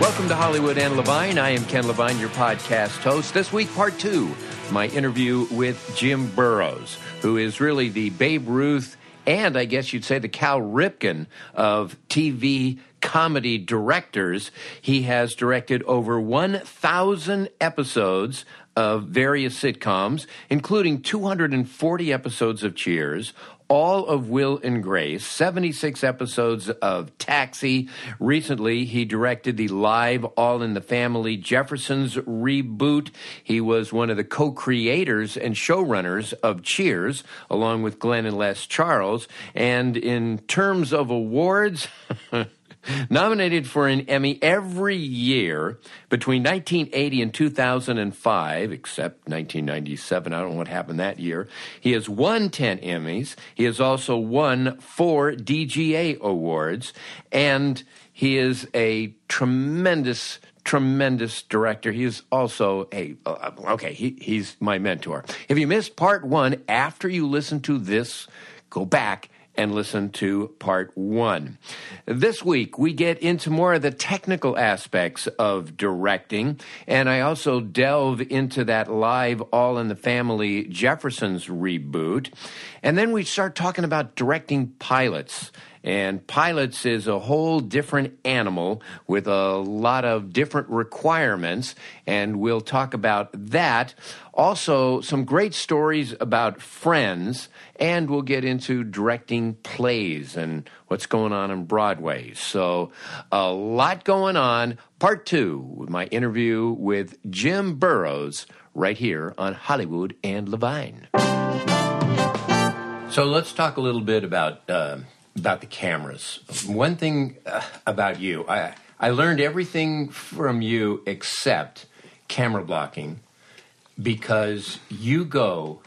Welcome to Hollywood and Levine. I am Ken Levine, your podcast host. This week, part two, my interview with Jim Burrows, who is really the Babe Ruth and I guess you'd say the Cal Ripken of TV comedy directors. He has directed over 1,000 episodes of various sitcoms, including 240 episodes of Cheers, all of Will and Grace, 76 episodes of Taxi. Recently, he directed the live All in the Family Jeffersons reboot. He was one of the co creators and showrunners of Cheers, along with Glenn and Les Charles. And in terms of awards, Nominated for an Emmy every year between 1980 and 2005, except 1997. I don't know what happened that year. He has won 10 Emmys. He has also won four DGA awards. And he is a tremendous tremendous director. He is also a uh, okay. He, he's my mentor. If you missed part one, after you listen to this, go back and listen to part one. This week, we get into more of the technical aspects of directing, and I also delve into that live All in the Family Jeffersons reboot. And then we start talking about directing pilots. And pilots is a whole different animal with a lot of different requirements, and we'll talk about that. Also, some great stories about friends, and we'll get into directing plays and what's going on in Broadway. So, a lot going on. Part two with my interview with Jim Burrows right here on Hollywood and Levine. So, let's talk a little bit about. Uh, about the cameras. One thing uh, about you, I I learned everything from you except camera blocking because you go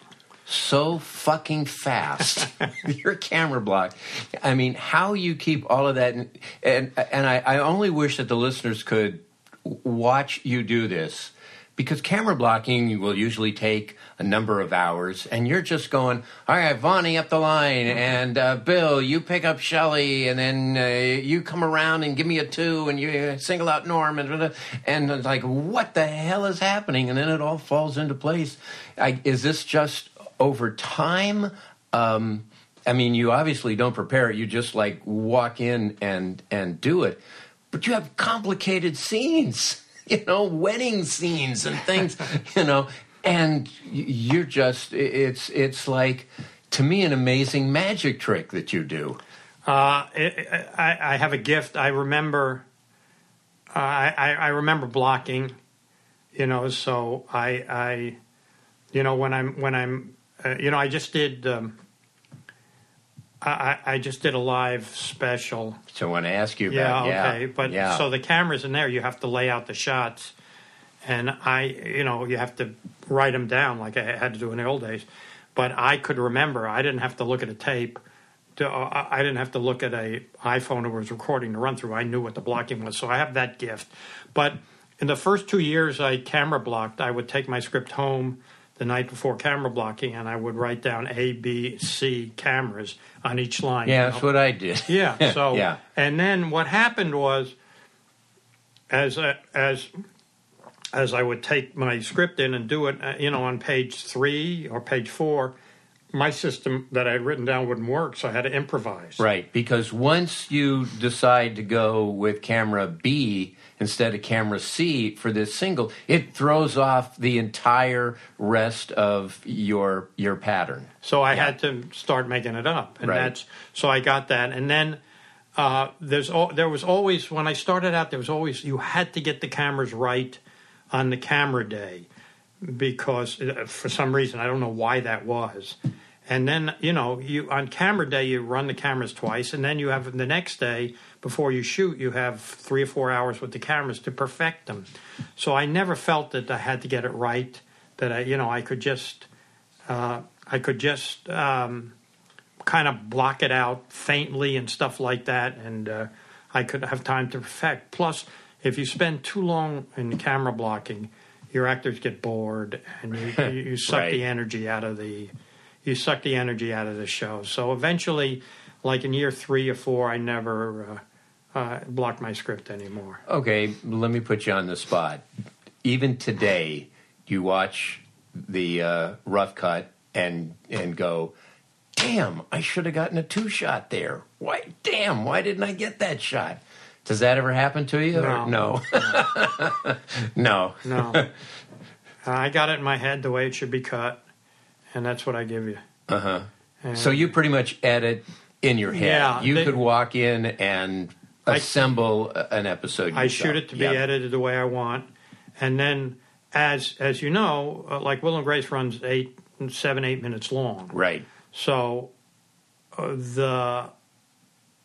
so fucking fast. Your camera block. I mean, how you keep all of that, and and, and I, I only wish that the listeners could watch you do this because camera blocking will usually take a number of hours, and you're just going, all right, Vonnie up the line, and uh, Bill, you pick up Shelly, and then uh, you come around and give me a two, and you single out Norm, and, and it's like, what the hell is happening? And then it all falls into place. I, is this just over time? Um, I mean, you obviously don't prepare it; you just like walk in and and do it. But you have complicated scenes you know, wedding scenes and things, you know, and you're just it's it's like to me an amazing magic trick that you do. Uh, it, I, I have a gift. I remember. Uh, I, I remember blocking, you know. So I, I, you know, when I'm when I'm, uh, you know, I just did. Um, I, I just did a live special. So I want to ask you about yeah, okay, but yeah. so the cameras in there, you have to lay out the shots, and I, you know, you have to write them down like I had to do in the old days. But I could remember. I didn't have to look at a tape. To, uh, I didn't have to look at a iPhone that was recording the run through. I knew what the blocking was, so I have that gift. But in the first two years I camera blocked, I would take my script home the night before camera blocking, and I would write down A, B, C cameras on each line. Yeah, you know? that's what I did. Yeah. So yeah. And then what happened was, as a, as as I would take my script in and do it, uh, you know, on page three or page four, my system that I had written down wouldn't work, so I had to improvise. Right, because once you decide to go with camera B instead of camera C for this single, it throws off the entire rest of your your pattern. So I had to start making it up, and Right. that's so I got that, and then uh, there's al- there was always when I started out there was always you had to get the cameras right on the camera day because uh, for some reason I don't know why that was. And then you know you on camera day you run the cameras twice, and then you have the next day before you shoot you have three or four hours with the cameras to perfect them. So I never felt that I had to get it right. That I you know I could just uh, I could just um, kind of block it out faintly and stuff like that, and uh, I could have time to perfect. Plus, if you spend too long in camera blocking, your actors get bored, and you, you, suck Right. the energy out of the you suck the energy out of the show. So eventually, like in year three or four, I never uh, uh, blocked my script anymore. Okay, let me put you on the spot. Even today, you watch the uh, rough cut and and go, "Damn, I should have gotten a two shot there. Why? Damn, why didn't I get that shot?" Does that ever happen to you? No. no, no. No, I got it in my head the way it should be cut, and that's what I give you. Uh huh. So you pretty much edit in your head. Yeah, you they- could walk in and assemble a- an episode. I yourself. shoot it to be Yeah. edited the way I want, and then as as you know, uh, like Will and Grace runs eight, seven, eight minutes long. Right. So uh, the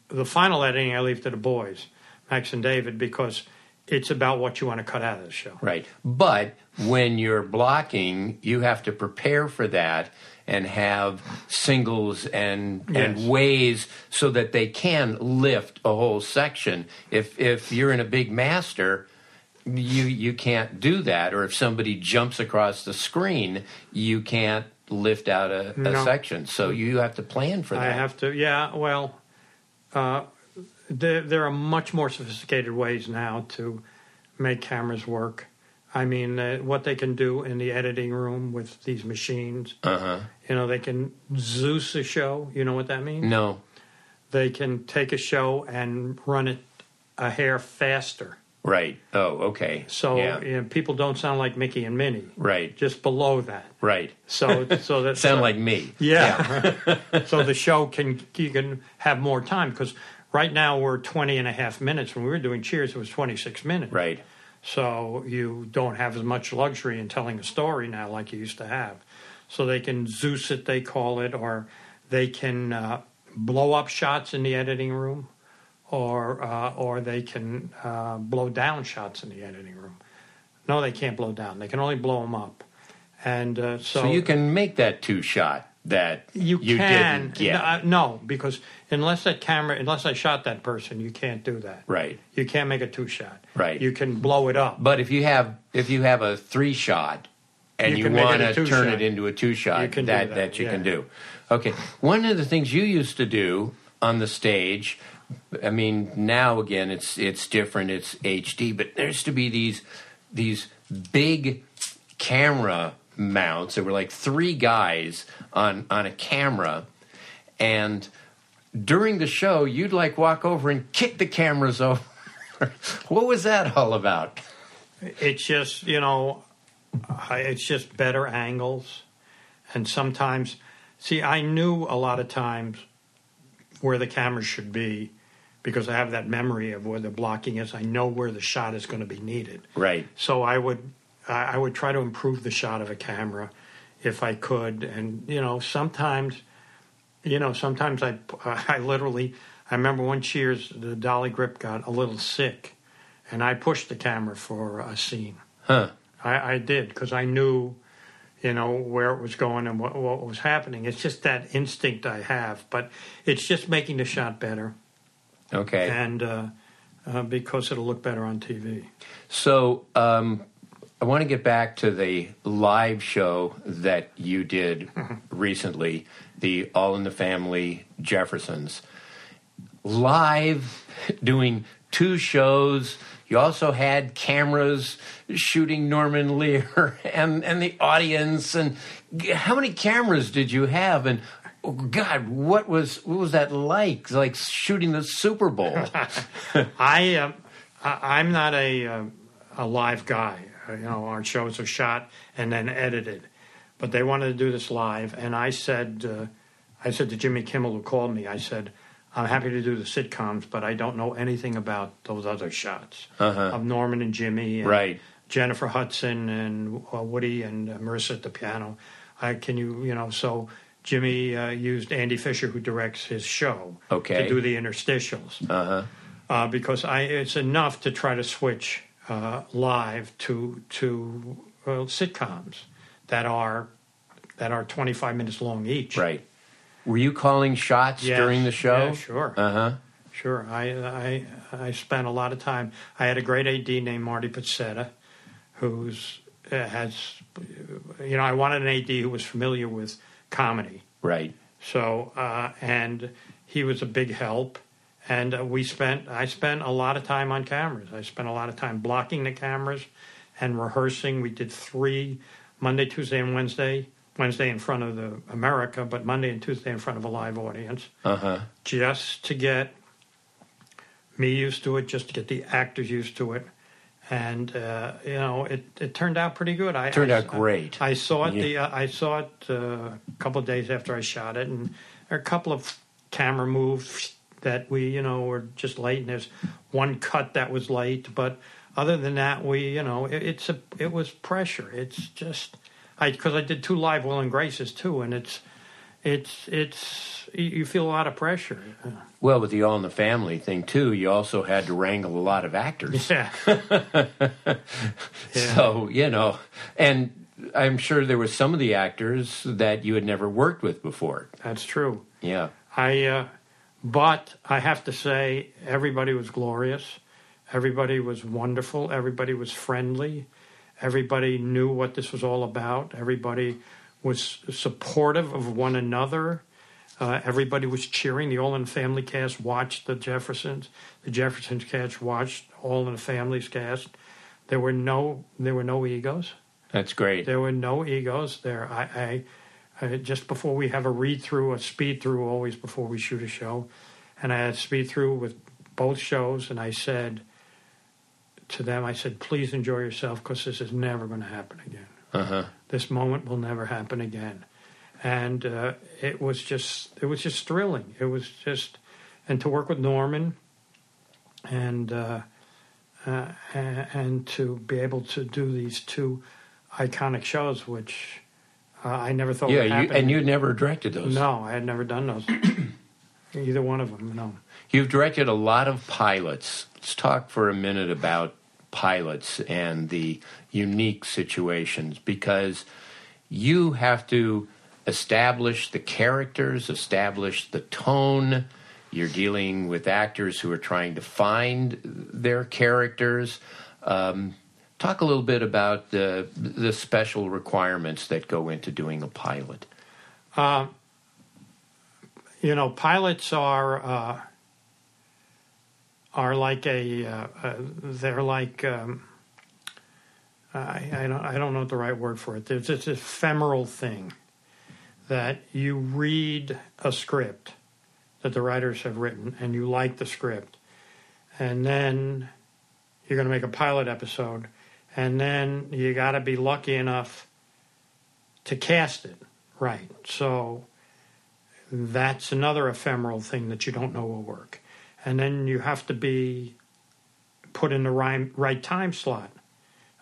the final editing I leave to the boys, Max and David, because it's about what you want to cut out of the show. Right. But when you're blocking, you have to prepare for that and have singles and Yes. and ways so that they can lift a whole section. If if you're in a big master, you you can't do that. Or if somebody jumps across the screen, you can't lift out a, a No. section. So you have to plan for that. I have to, yeah. Well, uh, there there are much more sophisticated ways now to make cameras work. I mean, uh, what they can do in the editing room with these machines. Uh-huh. You know, they can Zeus a show. You know what that means? No. They can take a show and run it a hair faster. Right. Oh, okay. So yeah. you know, people don't sound like Mickey and Minnie. Right. Just below that. Right. So so that Sound so- like me. yeah. so the show can you can have more time because right now we're 20 and a half minutes. When we were doing Cheers, it was 26 minutes. Right. So you don't have as much luxury in telling a story now like you used to have. So they can Zeus it, they call it, or they can uh, blow up shots in the editing room, or uh, or they can uh, blow down shots in the editing room. No, they can't blow down. They can only blow them up. And uh, so, So you can make that two shot that you, you can didn't get. No, uh, no, because unless that camera, unless I shot that person, you can't do that. Right. You can't make a two shot. Right. You can blow it up. But if you have if you have a three shot and You you, can make it want a to two turn shot. it into a two shot, You can do that that, you yeah. can do. Okay. One of the things you used to do on the stage, I mean, now again it's it's different, it's HD, but there used to be these these big camera mounts. There were like three guys on on a camera, and during the show, you'd like walk over and kick the cameras over. what was that all about? It's just you know, it's just better angles, and sometimes, see, I knew a lot of times where the camera should be because I have that memory of where the blocking is. I know where the shot is going to be needed. Right. So I would I I would try to improve the shot of a camera if I could, and you know sometimes, you know sometimes I I literally I remember one Cheers the dolly grip got a little sick, and I pushed the camera for a scene. Huh. I, I did because I knew, you know, where it was going and what what was happening. It's just that instinct I have, but it's just making the shot better, Okay. and uh, uh, because it'll look better on TV. So um, I want to get back to the live show that you did recently, the All in the Family Jeffersons. Live doing two shows. You also had cameras shooting Norman Lear and, and the audience. And how many cameras did you have? And oh God, what was what was that like? Like shooting the Super Bowl. I, uh, I'm not a uh, a live guy. You know, our shows are shot and then edited, but they wanted to do this live, and I said, uh, I said to Jimmy Kimmel who called me, I said, I'm happy to do the sitcoms, but I don't know anything about those other shots of Norman and Jimmy, and Right. Jennifer Hudson and uh, Woody and uh, Marisa at the piano. I can you you know so. Jimmy uh, used Andy Fisher, who directs his show, Okay. to do the interstitials uh, because I it's enough to try to switch uh, live to to uh, sitcoms that are that are 25 minutes long each. right. Were you calling shots Yes. during the show? Yeah, sure. Uh huh. Sure. I, I I spent a lot of time. I had a great AD named Marty Pasetta, who's uh, has you know I wanted an AD who was familiar with comedy. Right. So uh, and he was a big help. And uh, we spent I spent a lot of time on cameras. I spent a lot of time blocking the cameras and rehearsing. We did three Monday, Tuesday, and Wednesday. Wednesday in front of the America, but Monday and Tuesday in front of a live audience, Uh huh. just to get me used to it, just to get the actors used to it, and uh, you know it, it turned out pretty good. I Turned I- out great. I saw it. Yeah. The uh, I saw it uh, a couple of days after I shot it, and a couple of camera moves that we you know were just late, and there's one cut that was late, but other than that, we you know it, it's a it was pressure. It's just I because I did two live Will and Graces too, and it's it's it's you you feel a lot of pressure. Well, with the All in the Family thing too, you also had to wrangle a lot of actors. Yeah. So you know, and I'm sure there were some of the actors that you had never worked with before. That's true. Yeah. I, uh, but I have to say, everybody was glorious. Everybody was wonderful. Everybody was friendly. Everybody knew what this was all about. Everybody was supportive of one another. Uh, everybody was cheering. The All in the Family cast watched the Jeffersons. The Jeffersons cast watched All in the Family's cast. There were no there were no egos. That's great. There were no egos there. I, I, I just before we have a read through, a speed through, always before we shoot a show, and I had speed through with both shows, and I said to them, I said, please enjoy yourself because this is never going to happen again. Uh-huh. This moment will never happen again, and uh, it was just it was just thrilling. It was just, and to work with Norman, and. Uh, uh, and, and to be able to do these two iconic shows, which uh, I never thought Yeah, would you, and you never directed those. No, I had never done those. Either one of them, no. You've directed a lot of pilots. Let's talk for a minute about pilots and the unique situations because you have to establish the characters, establish the tone. You're dealing with actors who are trying to find their characters. Um, talk a little bit about the the special requirements that go into doing a pilot. You know, pilots are uh, are like a uh, uh, they're like um, I, I don't I don't know the right word for it. There's this ephemeral thing that you read a script that the writers have written and you like the script, and then you're going to make a pilot episode, and then you got to be lucky enough to cast it right. So that's another ephemeral thing that you don't know will work. And then you have to be put in the right, right time slot.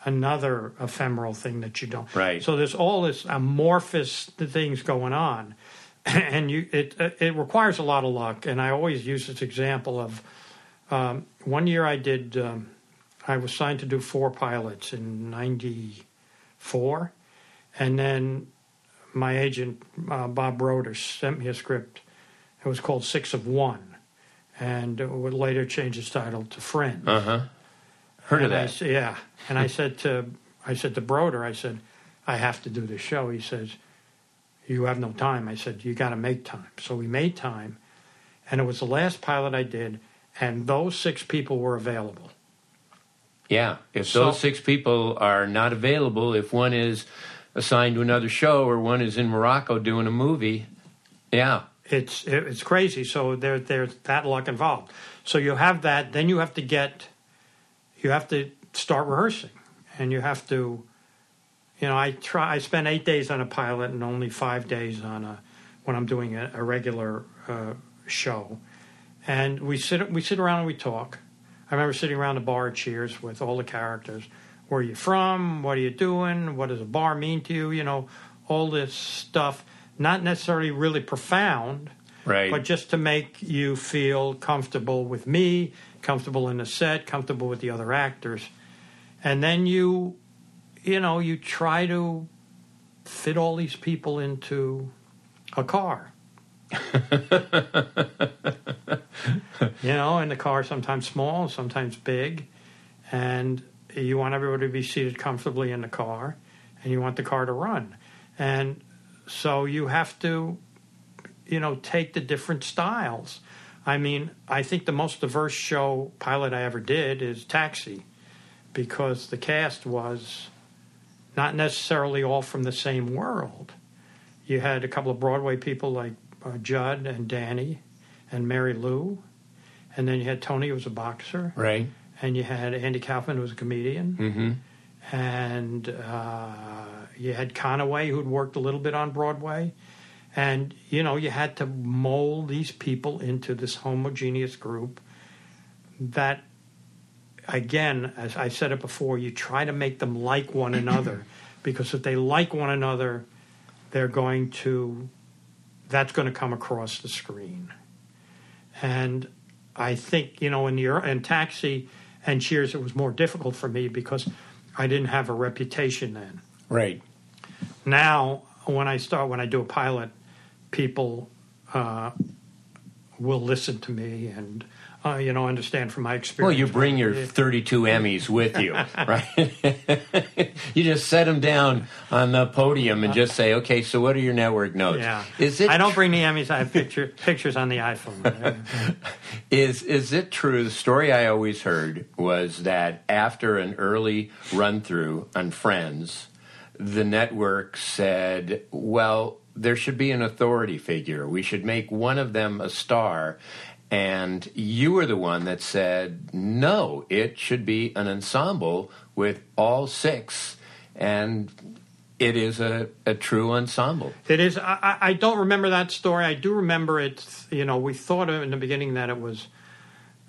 Another ephemeral thing that you don't. Right. So there's all this amorphous things going on, and you it it requires a lot of luck. And I always use this example of um, one year I did. Um, I was signed to do four pilots in '94, and then my agent uh, Bob Broder sent me a script. It was called Six of One, and it would later change its title to Friends. Uh huh. Heard And I that? s- yeah, and I said to I said to Broder, I said, I have to do this show. He says, You have no time. I said, You got to make time. So we made time, and it was the last pilot I did, and those six people were available. Yeah, if So- those six people are not available, if one is assigned to another show or one is in Morocco doing a movie, yeah, It's it's crazy. So there there's that luck involved. So you have that. Then you have to get, you have to start rehearsing, and you have to, you know, I try. I spend eight days on a pilot and only five days on a when I'm doing a, a regular uh, show, and we sit we sit around and we talk. I remember sitting around the bar at Cheers with all the characters. Where are you from? What are you doing? What does a bar mean to you? You know, all this stuff. Not necessarily really profound, right. but just to make you feel comfortable with me, comfortable in the set, comfortable with the other actors. And then you, you know, you try to fit all these people into a car. you know, and the car sometimes small, sometimes big, and you want everybody to be seated comfortably in the car, and you want the car to run, and so you have to, you know, take the different styles. I mean, I think the most diverse show pilot I ever did is Taxi, because the cast was not necessarily all from the same world. You had a couple of Broadway people like uh, Judd and Danny and Marilu, and then you had Tony, who was a boxer, right. and you had Andy Kaufman, who was a comedian, Mm-hmm. and uh, you had Conaway, who'd worked a little bit on Broadway. And, you know, you had to mold these people into this homogeneous group that, again, as I said it before, you try to make them like one another. because if they like one another, they're going to, that's going to come across the screen. And I think, you know, in the in Taxi and Cheers, it was more difficult for me because I didn't have a reputation then. Right. Now, when I start, when I do a pilot, people uh, will listen to me and, uh, you know, understand from my experience. Well, you bring your 32 Emmys with you, right? you just set them down on the podium and just say, "Okay, so what are your network notes?" Yeah. Is it I don't bring the Emmys. I have picture, pictures on the iPhone. Is is it true? The story I always heard was that after an early run through on Friends, the network said, "Well, there should be an authority figure. We should make one of them a star." And you were the one that said, "No, it should be an ensemble with all six, and it is a, a true ensemble." It is. I, I- don't remember that story. I do remember it. You know, we thought in the beginning that it was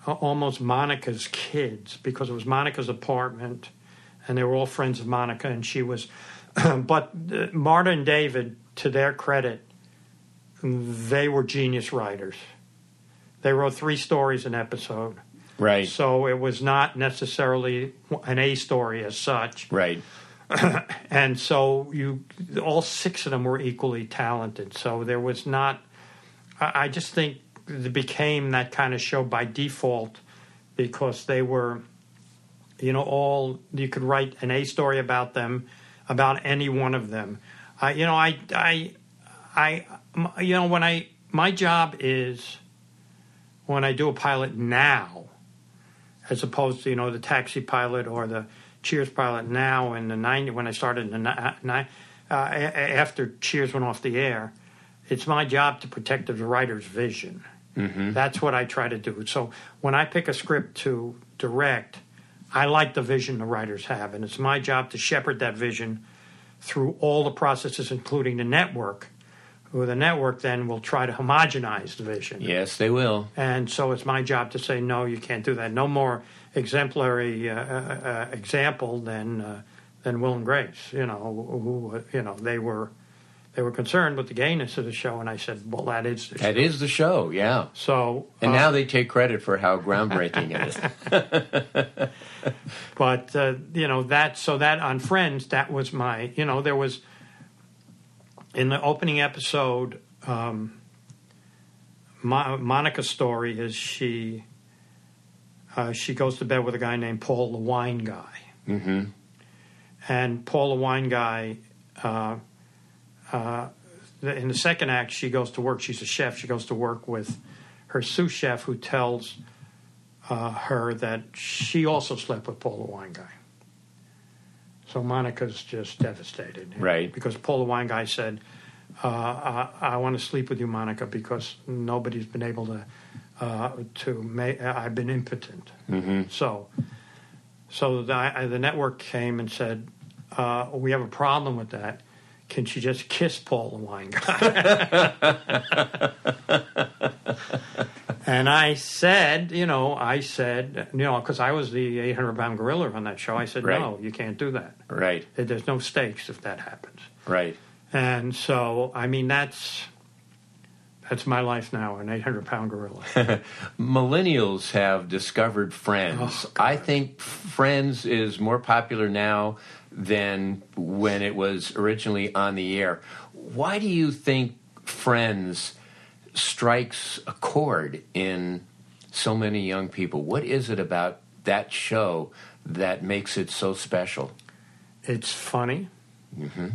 almost Monica's kids because it was Monica's apartment, and they were all friends of Monica, and she was. but uh, Marta and David, to their credit, they were genius writers. They wrote three stories an episode, Right. so it was not necessarily an A story as such Right. and so you all six of them were equally talented so there was not i I just think it became that kind of show by default because they were you know all you could write an a story about them about any one of them I you know I, I, I, you know when i my job is when i do a pilot now as opposed to you know the taxi pilot or the Cheers pilot now in the 90 when I started in the uh, a- after Cheers went off the air. It's my job to protect the writer's vision. That's what I try to do. So when I pick a script to direct, I like the vision the writers have, and it's my job to shepherd that vision through all the processes, including the network. Who the network then will try to homogenize the vision. Yes, they will. And so it's my job to say, no, you can't do that. No more exemplary uh, uh, uh, example than uh, than Will and Grace. You know, who you know they were they were concerned with the gayness of the show, and I said, well, that is the That show. is the show, yeah. So, And uh, now they take credit for how groundbreaking it is. but uh, you know that so that on Friends, that was my you know there was in the opening episode. Um, Mo- Monica's story is she uh, she goes to bed with a guy named Paul the wine guy, hmm and Paul the wine guy. Uh, uh, in the second act, she goes to work. She's a chef. She goes to work with her sous chef, who tells uh, her that she also slept with Paul the wine guy. So Monica's just devastated, Right. Because Paul the wine guy said, uh, I, "I want to sleep with you, Monica, because nobody's been able to uh, to make. I've been impotent." Mm-hmm. So, so the, I- the network came and said, uh, "We have a problem with that. Can she just kiss Paul the wine guy?" and I said, you know, I said, you know, because I was the 800 pound gorilla on that show. I said, Right. no, you can't do that. Right. There's no stakes if that happens. Right. And so, I mean, that's that's my life now, an 800 pound gorilla. Millennials have discovered Friends. Oh, I think Friends is more popular now than when it was originally on the air. Why do you think Friends strikes a chord in so many young people? What is it about that show that makes it so special? It's funny, Mm-hmm.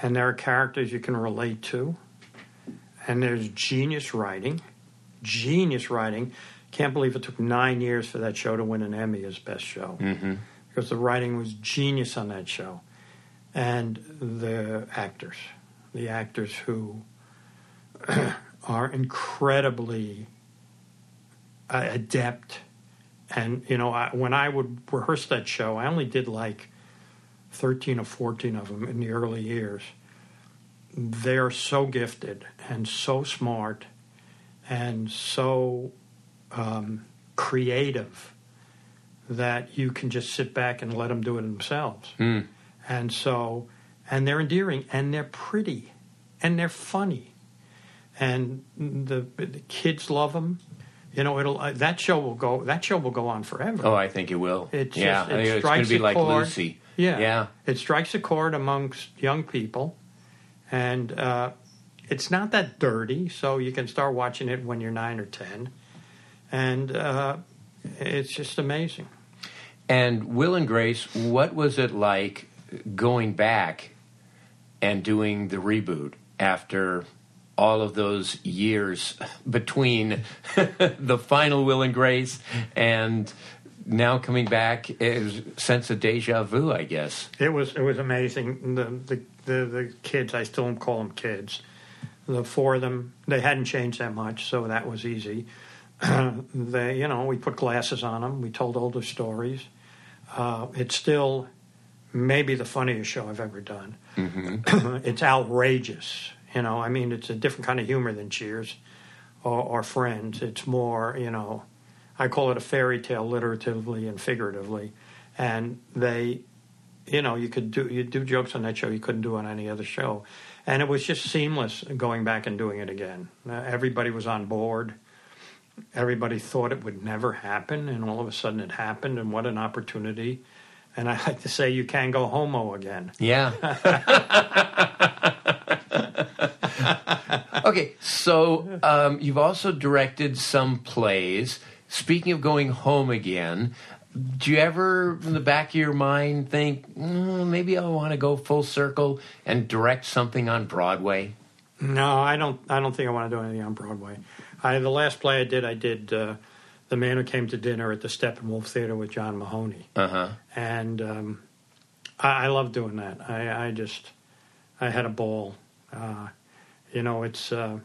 and there are characters you can relate to, and there's genius writing. Genius writing. Can't believe it took nine years for that show to win an Emmy as best show Mm-hmm. because the writing was genius on that show, and the actors, the actors who are incredibly uh, adept. And you know, I, when I would rehearse that show, I only did like thirteen or fourteen of them in the early years. They are so gifted and so smart and so um, creative that you can just sit back and let them do it themselves. Mm. And so, and they're endearing and they're pretty and they're funny. And the, the kids love them. You know, it'll uh, that show will go. That show will go on forever. Oh, I think it will. It yeah, just- it it's going strikes to be like chord. Lucy. Yeah, Yeah. It strikes a chord amongst young people, and uh, it's not that dirty. So you can start watching it when you're nine or ten, and uh, it's just amazing. And Will and Grace, what was it like going back and doing the reboot after all of those years between the final Will and Grace and now coming back is sense of deja vu, I guess. It was it was amazing. The the the, the kids, I still call them kids. The four of them, they hadn't changed that much, so that was easy. they, you know, we put glasses on them. We told older stories. Uh, it's still maybe the funniest show I've ever done. it's outrageous. You know, I mean, it's a different kind of humor than Cheers or, or Friends. It's more, you know, I call it a fairy tale, literatively and figuratively. And they, you know, you could do you do jokes on that show you couldn't do on any other show, and it was just seamless going back and doing it again. Uh, everybody was on board. Everybody thought it would never happen, and all of a sudden it happened, and what an opportunity! And I like to say, you can go homo again. Yeah. okay, so um, you've also directed some plays. Speaking of going home again, do you ever, in the back of your mind, think mm, maybe I want to go full circle and direct something on Broadway? No, I don't. I don't think I want to do anything on Broadway. I the last play I did, I did uh, the man who came to dinner at the Steppenwolf Theater with John Mahoney, Uh huh. and um, I, I love doing that. I, I just I had a ball. Uh, you know, it's uh,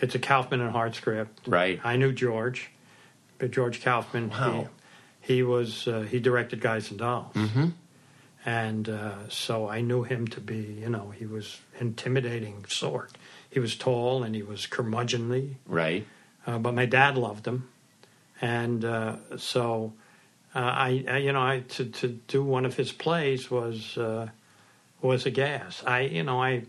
it's a Kaufman and Hart script. Right. I knew George, but George Kaufman. Wow. He, he was uh, he directed Guys and Dolls. Mm-hmm. And uh, so I knew him to be, you know, he was intimidating sort. He was tall and he was curmudgeonly, Right. uh, but my dad loved him, and uh, so uh, I, I, you know, I to to do one of his plays was uh, was a gas. I, you know, I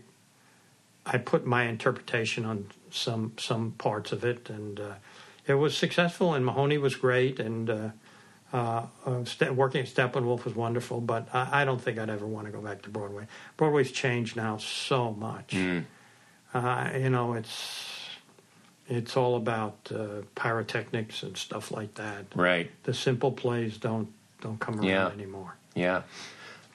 I put my interpretation on some some parts of it, and uh, it was successful. And Mahoney was great, and uh, Ste- working at Steppenwolf was wonderful. But I, I don't think I'd ever want to go back to Broadway. Broadway's changed now so much. Mm. Uh, you know, it's it's all about uh, pyrotechnics and stuff like that. Right. The simple plays don't don't come around Yeah. anymore. Yeah.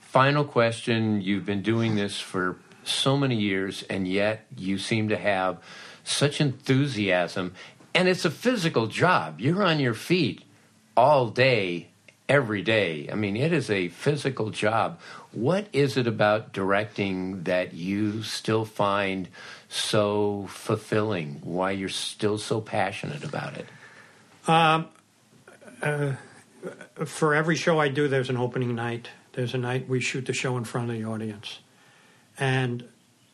Final question. You've been doing this for so many years, and yet you seem to have such enthusiasm. And it's a physical job. You're on your feet all day, every day. I mean, it is a physical job. What is it about directing that you still find so fulfilling? Why you're still so passionate about it? Um, uh, for every show I do, there's an opening night. There's a night we shoot the show in front of the audience, and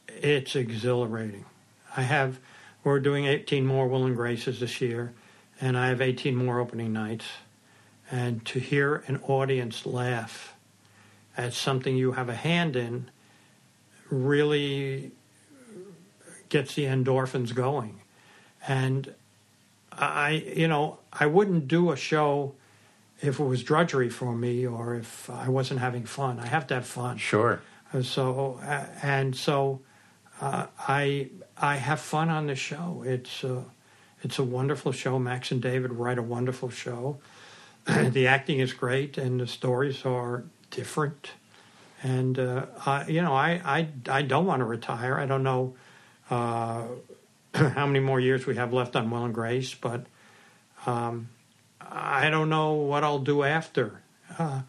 it's exhilarating. I have we're doing 18 more Will and Graces this year, and I have 18 more opening nights. And to hear an audience laugh at something you have a hand in really gets the endorphins going. And I, you know, I wouldn't do a show if it was drudgery for me or if I wasn't having fun. I have to have fun. Sure. Uh, So uh, and so, uh, I I have fun on the show. It's uh, it's a wonderful show. Max and David write a wonderful show. the acting is great, and the stories are different. And uh, I, you know, I, I I don't want to retire. I don't know uh, how many more years we have left on Will and Grace, but um, I don't know what I'll do after. Uh,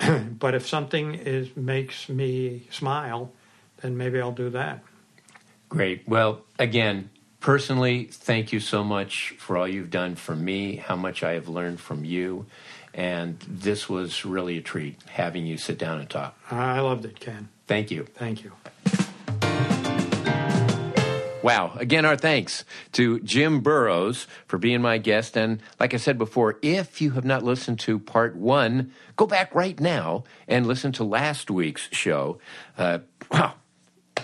but if something is makes me smile, then maybe I'll do that. Great. Well, again, personally, thank you so much for all you've done for me, how much I have learned from you. And this was really a treat having you sit down and talk. I loved it, Ken. Thank you. Thank you. Wow. Again, our thanks to Jim Burrows for being my guest. And like I said before, if you have not listened to part one, go back right now and listen to last week's show. Uh, wow.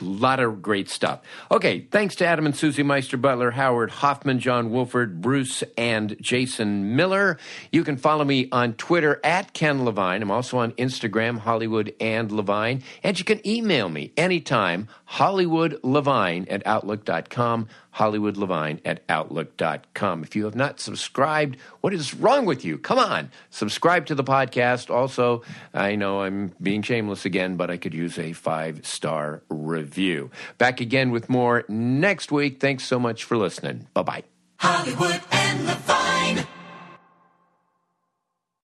A lot of great stuff. Okay, thanks to Adam and Susie Meister Butler, Howard Hoffman, John Wolford, Bruce, and Jason Miller. You can follow me on Twitter at Ken Levine. I'm also on Instagram, Hollywood and Levine. And you can email me anytime, HollywoodLevine at Outlook.com, HollywoodLevine at Outlook.com. If you have not subscribed, what is wrong with you? Come on, subscribe to the podcast. Also, I know I'm being shameless again, but I could use a five star review. Back again with more next week. Thanks so much for listening. Bye bye. Hollywood and Levine.